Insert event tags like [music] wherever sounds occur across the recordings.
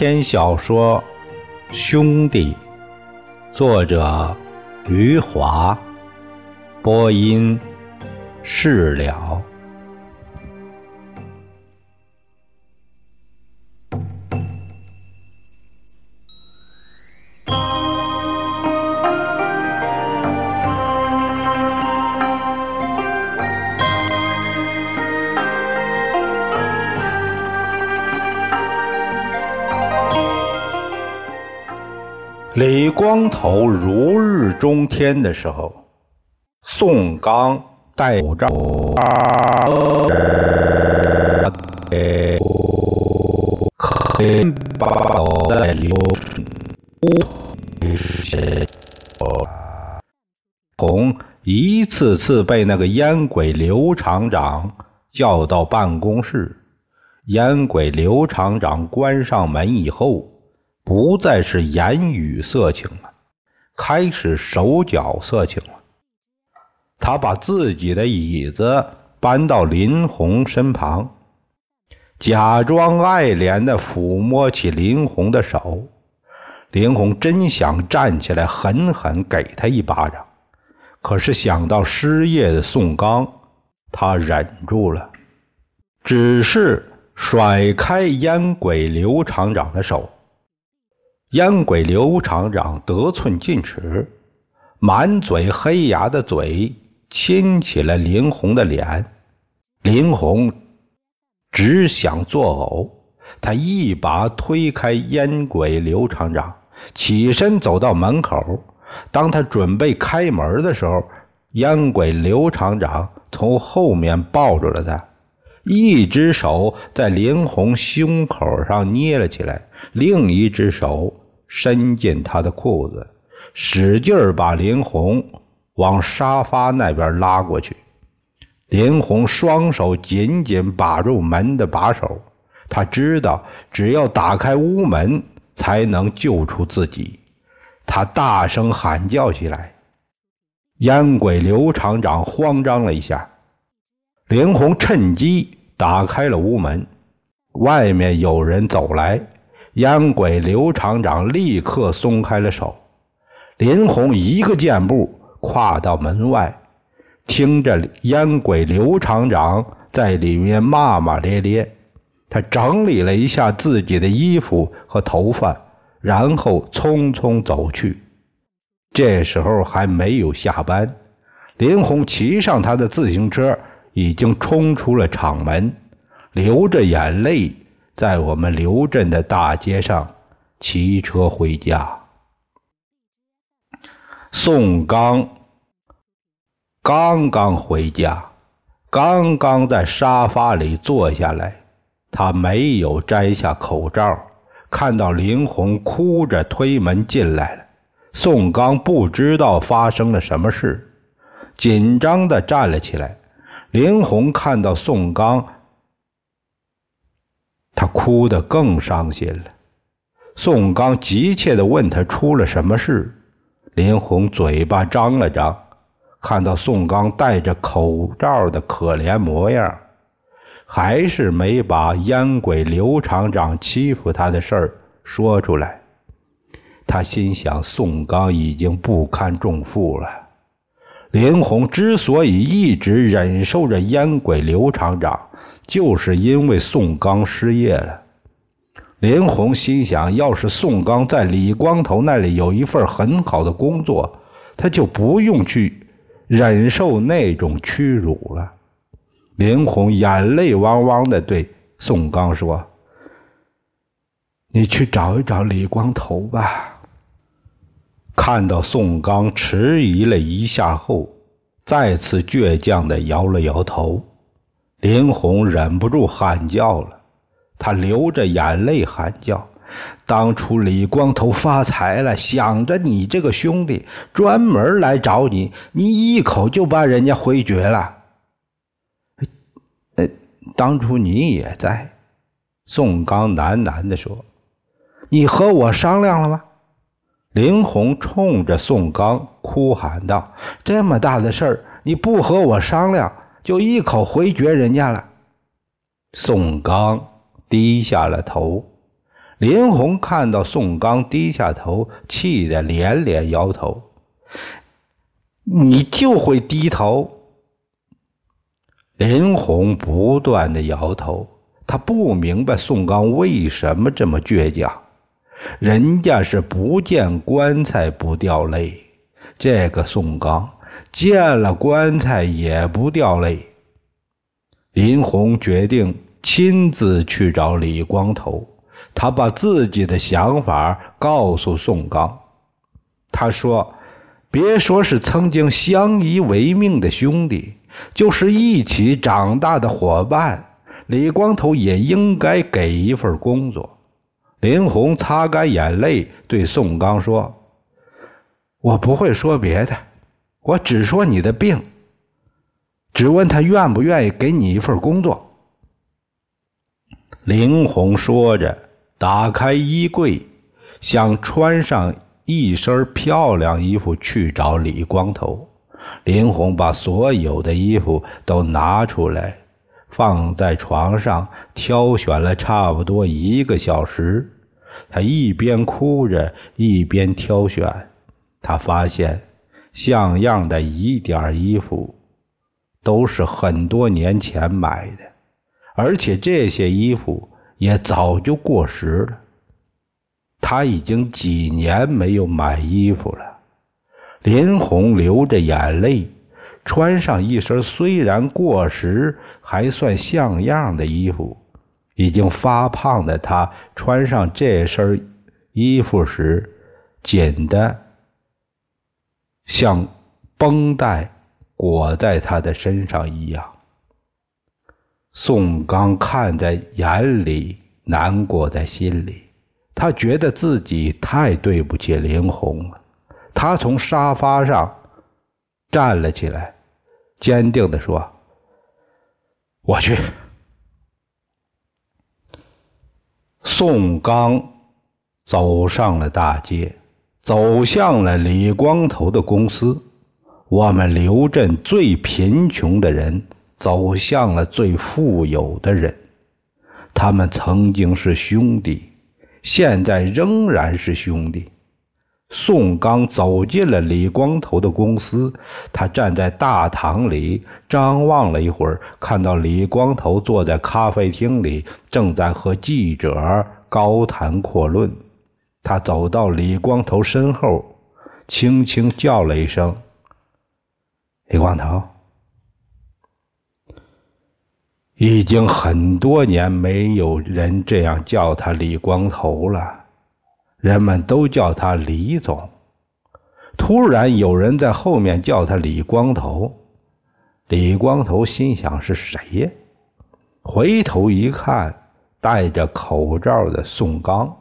长篇小说《兄弟》，作者余华，播音释了。李光头如日中天的时候，宋刚戴口罩，在流红一次次被那个烟鬼刘厂长叫到办公室，烟鬼刘厂长关上门以后。不再是言语色情了，开始手脚色情了。他把自己的椅子搬到林红身旁，假装爱怜的抚摸起林红的手。林红真想站起来狠狠给他一巴掌，可是想到失业的宋刚，他忍住了，只是甩开烟鬼刘厂长的手。烟鬼刘厂长得寸进尺，满嘴黑牙的嘴亲起了林红的脸。林红只想作呕，他一把推开烟鬼刘厂长，起身走到门口。当他准备开门的时候，烟鬼刘厂长从后面抱住了他，一只手在林红胸口上捏了起来，另一只手。伸进他的裤子，使劲把林红往沙发那边拉过去。林红双手紧紧把住门的把手，他知道只要打开屋门才能救出自己。他大声喊叫起来。烟鬼刘厂长慌张了一下，林红趁机打开了屋门，外面有人走来。烟鬼刘厂长立刻松开了手，林红一个箭步跨到门外，听着烟鬼刘厂长在里面骂骂咧咧。他整理了一下自己的衣服和头发，然后匆匆走去。这时候还没有下班，林红骑上他的自行车，已经冲出了厂门，流着眼泪。在我们刘镇的大街上骑车回家，宋刚刚刚回家，刚刚在沙发里坐下来，他没有摘下口罩，看到林红哭着推门进来了。宋刚不知道发生了什么事，紧张的站了起来。林红看到宋刚。他哭得更伤心了。宋刚急切地问他出了什么事。林红嘴巴张了张，看到宋刚戴着口罩的可怜模样，还是没把烟鬼刘厂长欺负他的事儿说出来。他心想：宋刚已经不堪重负了。林红之所以一直忍受着烟鬼刘厂长，就是因为宋刚失业了，林红心想，要是宋刚在李光头那里有一份很好的工作，他就不用去忍受那种屈辱了。林红眼泪汪汪的对宋刚说：“你去找一找李光头吧。”看到宋刚迟疑了一下后，再次倔强的摇了摇头。林红忍不住喊叫了，他流着眼泪喊叫：“当初李光头发财了，想着你这个兄弟，专门来找你，你一口就把人家回绝了。”呃，当初你也在。宋刚喃喃地说：“你和我商量了吗？”林红冲着宋刚哭喊道：“这么大的事儿，你不和我商量？”就一口回绝人家了。宋刚低下了头，林红看到宋刚低下头，气得连连摇头：“你就会低头。”林红不断的摇头，他不明白宋刚为什么这么倔强。人家是不见棺材不掉泪，这个宋刚见了棺材也不掉泪。林红决定亲自去找李光头。他把自己的想法告诉宋刚，他说：“别说是曾经相依为命的兄弟，就是一起长大的伙伴，李光头也应该给一份工作。”林红擦干眼泪，对宋刚说：“我不会说别的，我只说你的病，只问他愿不愿意给你一份工作。”林红说着。打开衣柜，想穿上一身漂亮衣服去找李光头。林红把所有的衣服都拿出来，放在床上，挑选了差不多一个小时。他一边哭着，一边挑选。他发现，像样的一点衣服，都是很多年前买的，而且这些衣服。也早就过时了。他已经几年没有买衣服了。林红流着眼泪，穿上一身虽然过时还算像样的衣服。已经发胖的他穿上这身衣服时，紧的像绷带裹在他的身上一样。宋刚看在眼里，难过在心里。他觉得自己太对不起林红了。他从沙发上站了起来，坚定地说：“我去。”宋刚走上了大街，走向了李光头的公司。我们刘镇最贫穷的人。走向了最富有的人，他们曾经是兄弟，现在仍然是兄弟。宋刚走进了李光头的公司，他站在大堂里张望了一会儿，看到李光头坐在咖啡厅里，正在和记者高谈阔论。他走到李光头身后，轻轻叫了一声：“李光头。”已经很多年没有人这样叫他李光头了，人们都叫他李总。突然有人在后面叫他李光头，李光头心想是谁呀？回头一看，戴着口罩的宋刚。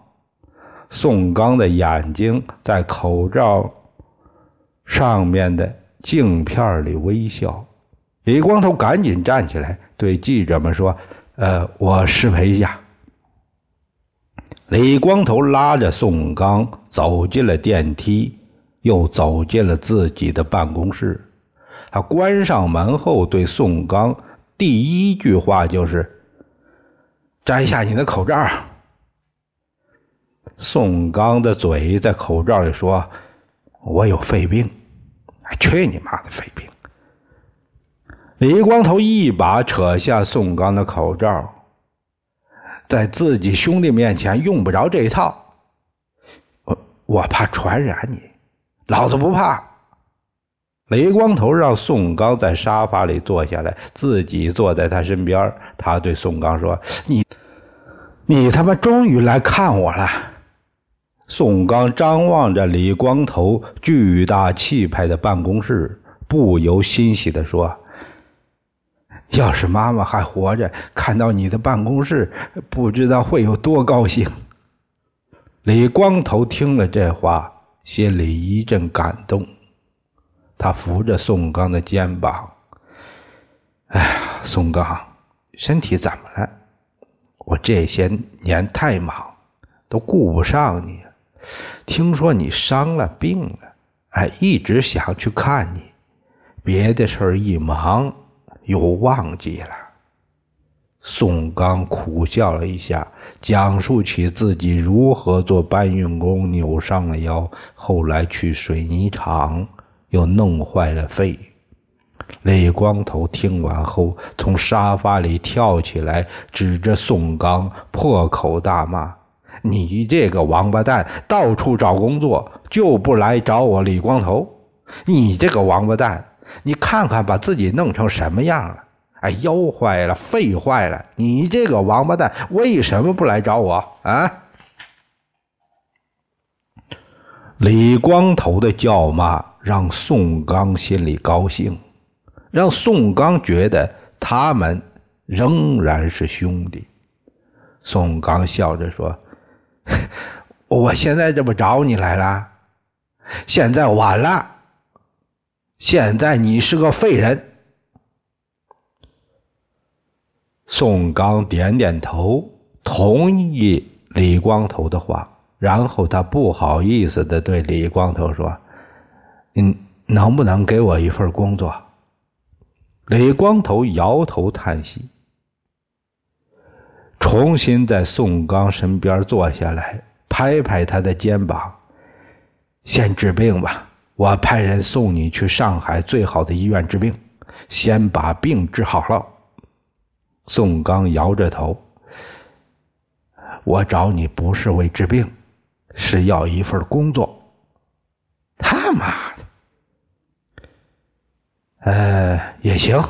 宋刚的眼睛在口罩上面的镜片里微笑。李光头赶紧站起来，对记者们说：“呃，我失陪一下。”李光头拉着宋刚走进了电梯，又走进了自己的办公室。他关上门后，对宋刚第一句话就是：“摘下你的口罩。”宋刚的嘴在口罩里说：“我有肺病。”去你妈的肺病！李光头一把扯下宋刚的口罩，在自己兄弟面前用不着这一套。我我怕传染你，老子不怕。李光头让宋刚在沙发里坐下来，自己坐在他身边。他对宋刚说：“你，你他妈终于来看我了。”宋刚张望着李光头巨大气派的办公室，不由欣喜地说。要是妈妈还活着，看到你的办公室，不知道会有多高兴。李光头听了这话，心里一阵感动。他扶着宋刚的肩膀：“哎呀，宋刚，身体怎么了？我这些年太忙，都顾不上你。听说你伤了病了，哎，一直想去看你，别的事儿一忙。”又忘记了。宋刚苦笑了一下，讲述起自己如何做搬运工扭伤了腰，后来去水泥厂又弄坏了肺。李光头听完后，从沙发里跳起来，指着宋刚破口大骂：“你这个王八蛋，到处找工作就不来找我李光头！你这个王八蛋，你看看把自己弄成什么样了！哎，腰坏了，肺坏了，你这个王八蛋为什么不来找我啊？”李光头的叫骂让宋刚心里高兴。让宋刚觉得他们仍然是兄弟。宋刚笑着说：“我现在这不找你来了，现在晚了。现在你是个废人。”宋刚点点头，同意李光头的话，然后他不好意思的对李光头说：“嗯，能不能给我一份工作？”李光头摇头叹息，重新在宋刚身边坐下来，拍拍他的肩膀：“先治病吧，我派人送你去上海最好的医院治病，先把病治好了。”宋刚摇着头：“我找你不是为治病，是要一份工作。”他妈的！呃，也行，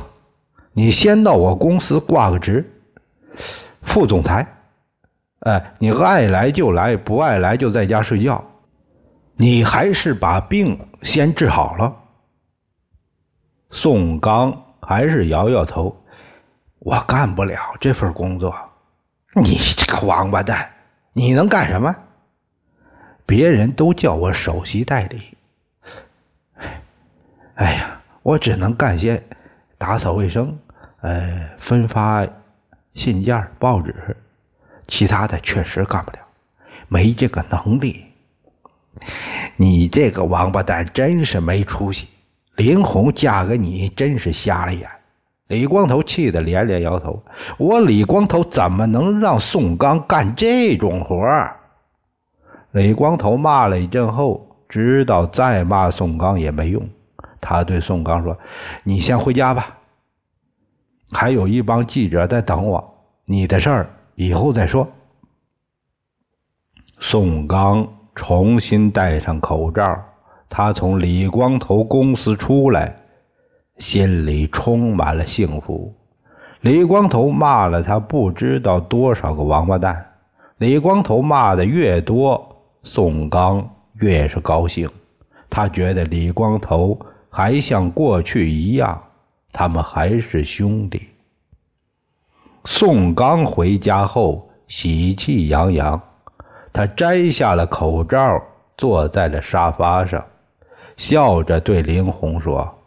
你先到我公司挂个职，副总裁。哎，你爱来就来，不爱来就在家睡觉。你还是把病先治好了。宋刚还是摇摇头，我干不了这份工作。你这个王八蛋，你能干什么？别人都叫我首席代理。哎呀。我只能干些打扫卫生，呃，分发信件、报纸，其他的确实干不了，没这个能力。你这个王八蛋真是没出息！林红嫁给你真是瞎了眼。李光头气得连连摇头：“我李光头怎么能让宋刚干这种活儿？”李光头骂了一阵后，知道再骂宋刚也没用。他对宋刚说：“你先回家吧，还有一帮记者在等我。你的事儿以后再说。”宋刚重新戴上口罩，他从李光头公司出来，心里充满了幸福。李光头骂了他不知道多少个王八蛋，李光头骂的越多，宋刚越是高兴。他觉得李光头。还像过去一样，他们还是兄弟。宋刚回家后喜气洋洋，他摘下了口罩，坐在了沙发上，笑着对林红说：“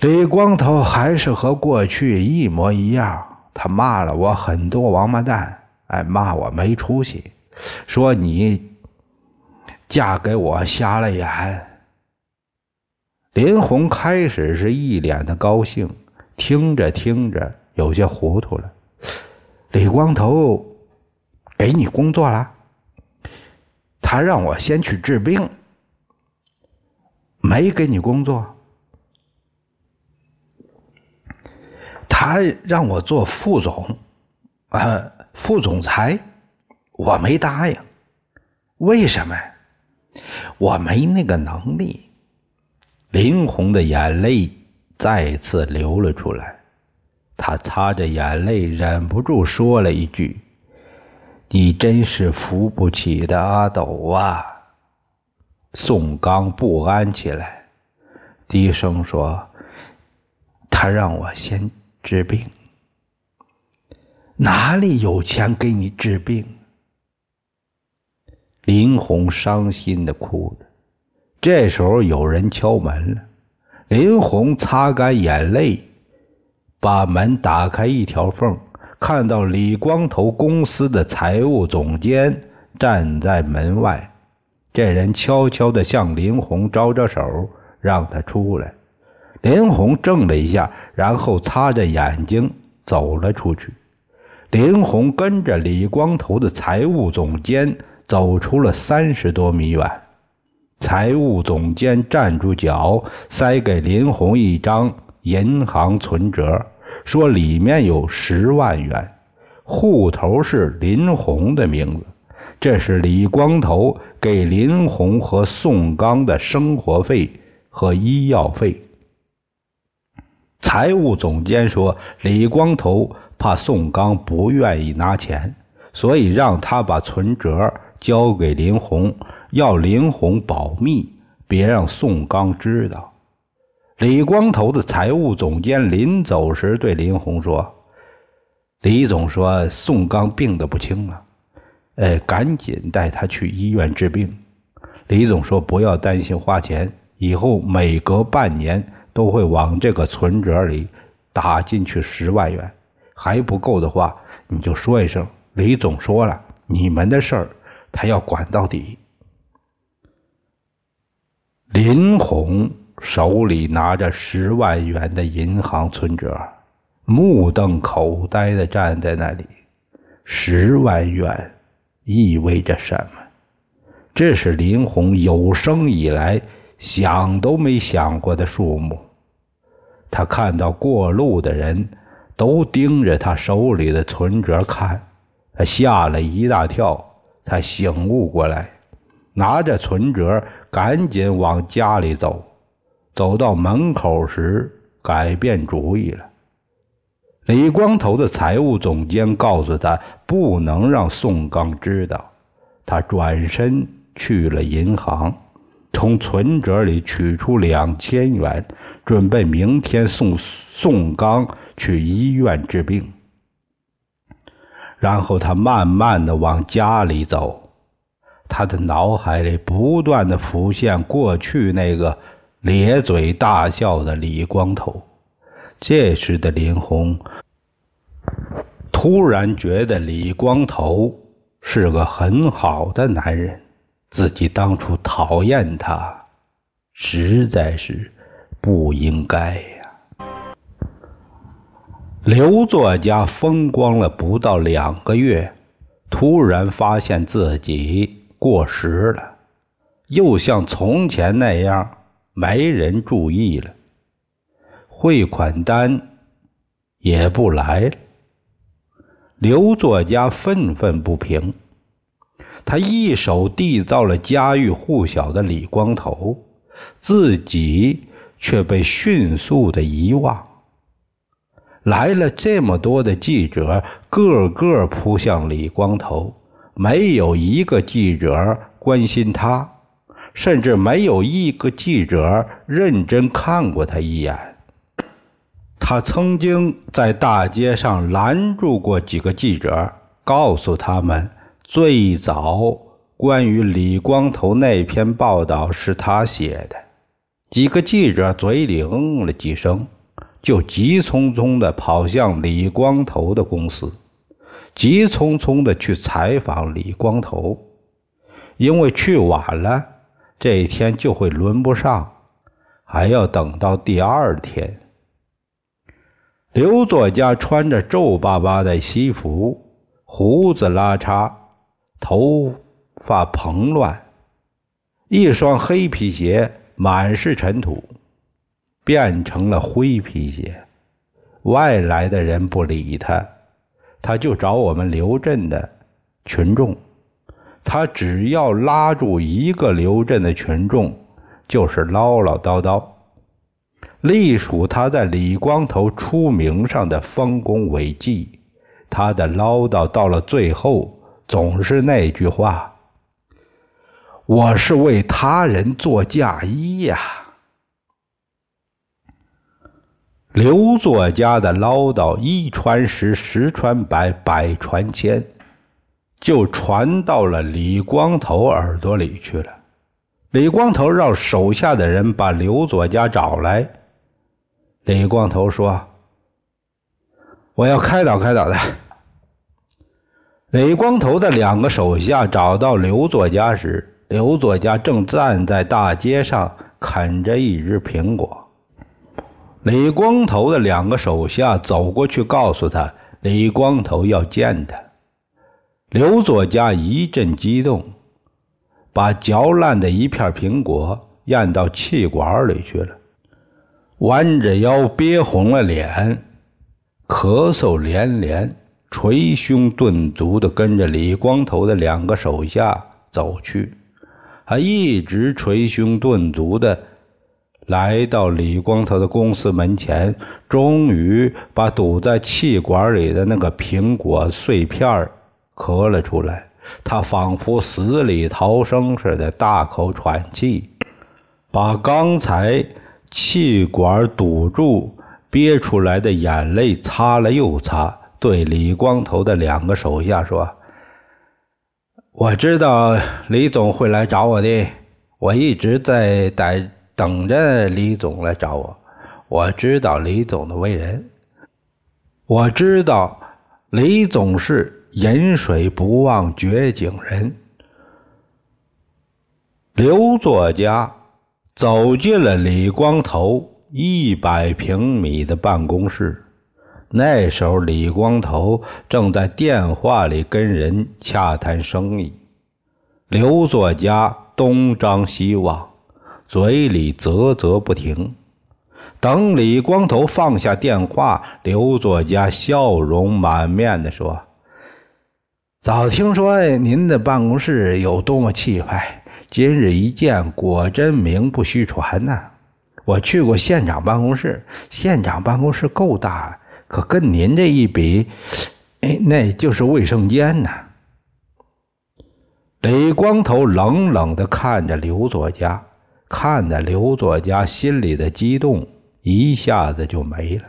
李光头还是和过去一模一样，他骂了我很多王八蛋，哎，骂我没出息，说你嫁给我瞎了眼。”林红开始是一脸的高兴，听着听着有些糊涂了。李光头给你工作了？他让我先去治病，没给你工作。他让我做副总，啊，副总裁，我没答应。为什么？我没那个能力。林红的眼泪再次流了出来，他擦着眼泪，忍不住说了一句：“你真是扶不起的阿斗啊！”宋刚不安起来，低声说：“他让我先治病，哪里有钱给你治病？”林红伤心的哭着。这时候有人敲门了，林红擦干眼泪，把门打开一条缝，看到李光头公司的财务总监站在门外。这人悄悄地向林红招招手，让他出来。林红怔了一下，然后擦着眼睛走了出去。林红跟着李光头的财务总监走出了三十多米远。财务总监站住脚，塞给林红一张银行存折，说里面有十万元，户头是林红的名字。这是李光头给林红和宋刚的生活费和医药费。财务总监说，李光头怕宋刚不愿意拿钱，所以让他把存折交给林红。要林红保密，别让宋刚知道。李光头的财务总监临走时对林红说：“李总说宋刚病得不轻了，呃，赶紧带他去医院治病。”李总说：“不要担心花钱，以后每隔半年都会往这个存折里打进去十万元，还不够的话，你就说一声。李总说了，你们的事儿他要管到底。”林红手里拿着十万元的银行存折，目瞪口呆的站在那里。十万元意味着什么？这是林红有生以来想都没想过的数目。他看到过路的人都盯着他手里的存折看，他吓了一大跳，他醒悟过来。拿着存折，赶紧往家里走。走到门口时，改变主意了。李光头的财务总监告诉他，不能让宋刚知道。他转身去了银行，从存折里取出两千元，准备明天送宋刚去医院治病。然后他慢慢的往家里走。他的脑海里不断的浮现过去那个咧嘴大笑的李光头。这时的林红突然觉得李光头是个很好的男人，自己当初讨厌他，实在是不应该呀。刘作家风光了不到两个月，突然发现自己。过时了，又像从前那样没人注意了，汇款单也不来了。刘作家愤愤不平，他一手缔造了家喻户晓的李光头，自己却被迅速的遗忘。来了这么多的记者，个个扑向李光头。没有一个记者关心他，甚至没有一个记者认真看过他一眼。他曾经在大街上拦住过几个记者，告诉他们最早关于李光头那篇报道是他写的。几个记者嘴里嗯了几声，就急匆匆地跑向李光头的公司。急匆匆的去采访李光头，因为去晚了，这一天就会轮不上，还要等到第二天。刘作家穿着皱巴巴的西服，胡子拉碴，头发蓬乱，一双黑皮鞋满是尘土，变成了灰皮鞋。外来的人不理他。他就找我们刘镇的群众，他只要拉住一个刘镇的群众，就是唠唠叨叨。隶属他在李光头出名上的丰功伟绩，他的唠叨到了最后总是那句话：“我是为他人做嫁衣呀。”刘作家的唠叨一传十，十传百，百传千，就传到了李光头耳朵里去了。李光头让手下的人把刘作家找来。李光头说：“我要开导开导他。”李光头的两个手下找到刘作家时，刘作家正站在大街上啃着一只苹果。李光头的两个手下走过去，告诉他李光头要见他。刘作家一阵激动，把嚼烂的一片苹果咽到气管里去了，弯着腰，憋红了脸，咳嗽连连，捶胸顿足的跟着李光头的两个手下走去，还一直捶胸顿足的。来到李光头的公司门前，终于把堵在气管里的那个苹果碎片咳了出来。他仿佛死里逃生似的，大口喘气，把刚才气管堵住憋出来的眼泪擦了又擦，对李光头的两个手下说：“我知道李总会来找我的，我一直在等。”等着李总来找我，我知道李总的为人，我知道李总是饮水不忘掘井人。刘作家走进了李光头一百平米的办公室，那时候李光头正在电话里跟人洽谈生意，刘作家东张西望。嘴里啧啧不停。等李光头放下电话，刘作家笑容满面的说：“早听说您的办公室有多么气派，今日一见，果真名不虚传呐！我去过县长办公室，县长办公室够大，可跟您这一比，哎，那就是卫生间呐。”李光头冷冷的看着刘作家。看的刘作家心里的激动一下子就没了。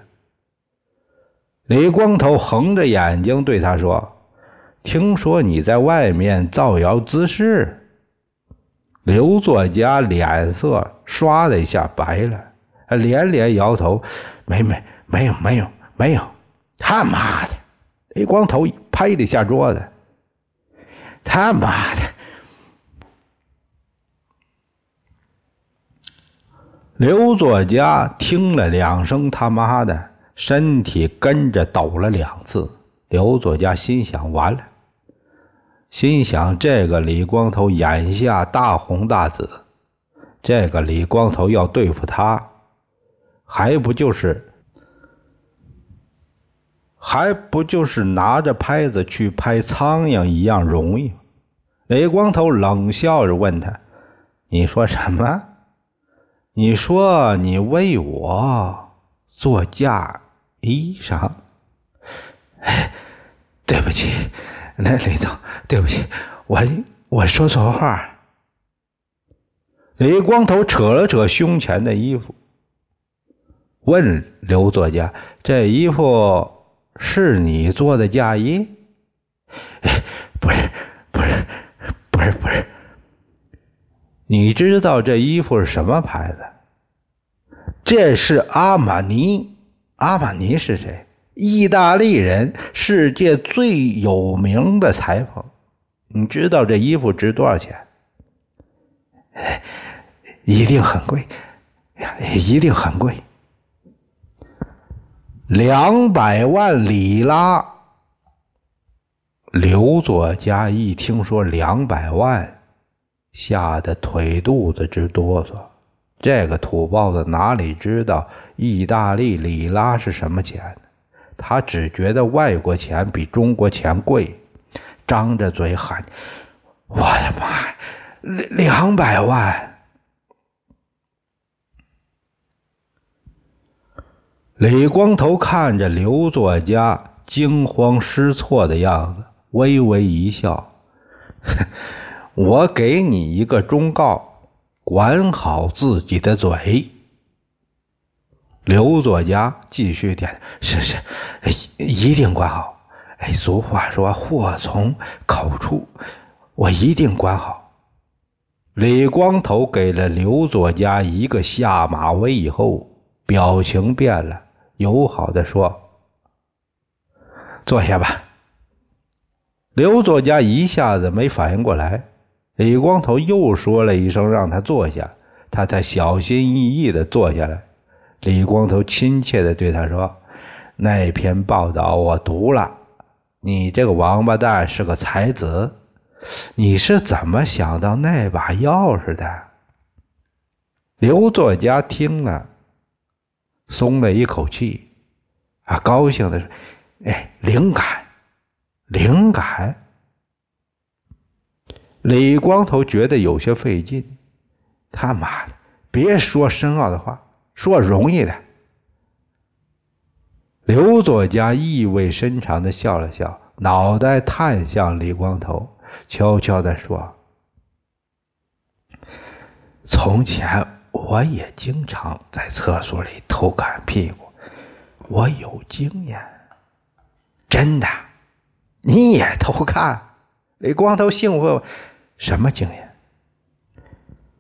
李光头横着眼睛对他说：“听说你在外面造谣滋事。”刘作家脸色唰的一下白了，连连摇头：“没没没有没有没有！他妈的！”一光头拍了一下桌子：“他妈的！”刘作家听了两声“他妈的”，身体跟着抖了两次。刘作家心想：完了，心想这个李光头眼下大红大紫，这个李光头要对付他，还不就是还不就是拿着拍子去拍苍蝇一样容易？李光头冷笑着问他：“你说什么？”你说你为我做嫁衣裳？对不起，那李总，对不起，我我说错话。李光头扯了扯胸前的衣服，问刘作家：“这衣服是你做的嫁衣？” [laughs] 不是，不是，不是，不是。你知道这衣服是什么牌子？这是阿玛尼。阿玛尼是谁？意大利人，世界最有名的裁缝。你知道这衣服值多少钱？一定很贵，一定很贵。两百万里拉。刘作家一听说两百万。吓得腿肚子直哆嗦，这个土包子哪里知道意大利里拉是什么钱呢？他只觉得外国钱比中国钱贵，张着嘴喊：“我的妈，两两百万！”李光头看着刘作家惊慌失措的样子，微微一笑。我给你一个忠告，管好自己的嘴。刘作家继续点：“是是，一定管好。哎，俗话说，祸从口出，我一定管好。”李光头给了刘作家一个下马威以后，表情变了，友好的说：“坐下吧。”刘作家一下子没反应过来。李光头又说了一声：“让他坐下。”他才小心翼翼的坐下来。李光头亲切地对他说：“那篇报道我读了，你这个王八蛋是个才子，你是怎么想到那把钥匙的？”刘作家听了，松了一口气，啊，高兴的说：“哎，灵感，灵感。”李光头觉得有些费劲，他妈的，别说深奥的话，说容易的。刘作家意味深长的笑了笑，脑袋探向李光头，悄悄的说：“从前我也经常在厕所里偷看屁股，我有经验。真的，你也偷看？”李光头兴奋。什么经验？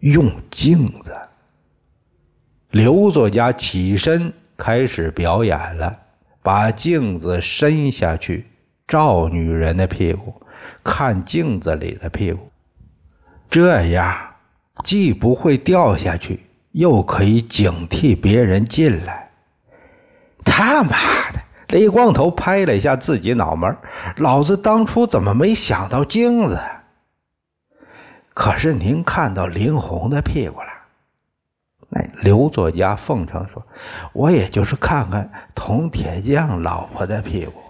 用镜子。刘作家起身开始表演了，把镜子伸下去，照女人的屁股，看镜子里的屁股，这样既不会掉下去，又可以警惕别人进来。他妈的！李光头拍了一下自己脑门，老子当初怎么没想到镜子？可是您看到林红的屁股了？那刘作家奉承说：“我也就是看看铜铁匠老婆的屁股。”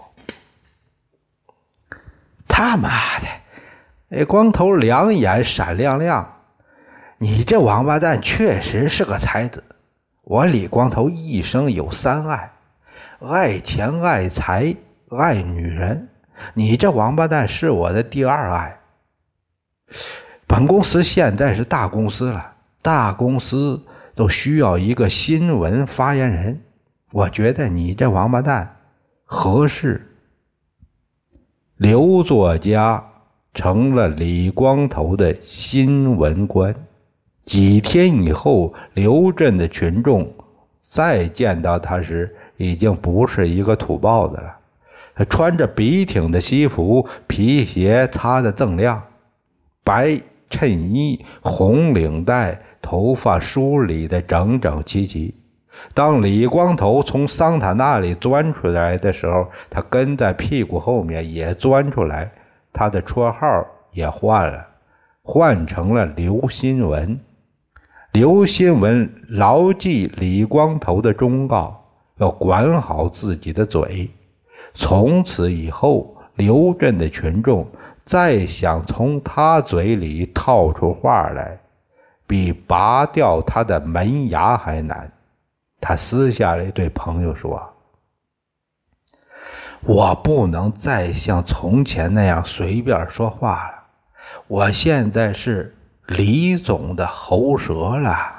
他妈的！那光头两眼闪亮亮，你这王八蛋确实是个才子。我李光头一生有三爱：爱钱、爱财、爱女人。你这王八蛋是我的第二爱。本公司现在是大公司了，大公司都需要一个新闻发言人。我觉得你这王八蛋合适。刘作家成了李光头的新闻官。几天以后，刘镇的群众再见到他时，已经不是一个土包子了。他穿着笔挺的西服，皮鞋擦得锃亮，白。衬衣红领带，头发梳理的整整齐齐。当李光头从桑塔那里钻出来的时候，他跟在屁股后面也钻出来。他的绰号也换了，换成了刘新文。刘新文牢记李光头的忠告，要管好自己的嘴。从此以后，刘镇的群众。再想从他嘴里套出话来，比拔掉他的门牙还难。他私下里对朋友说：“我不能再像从前那样随便说话了，我现在是李总的喉舌了。”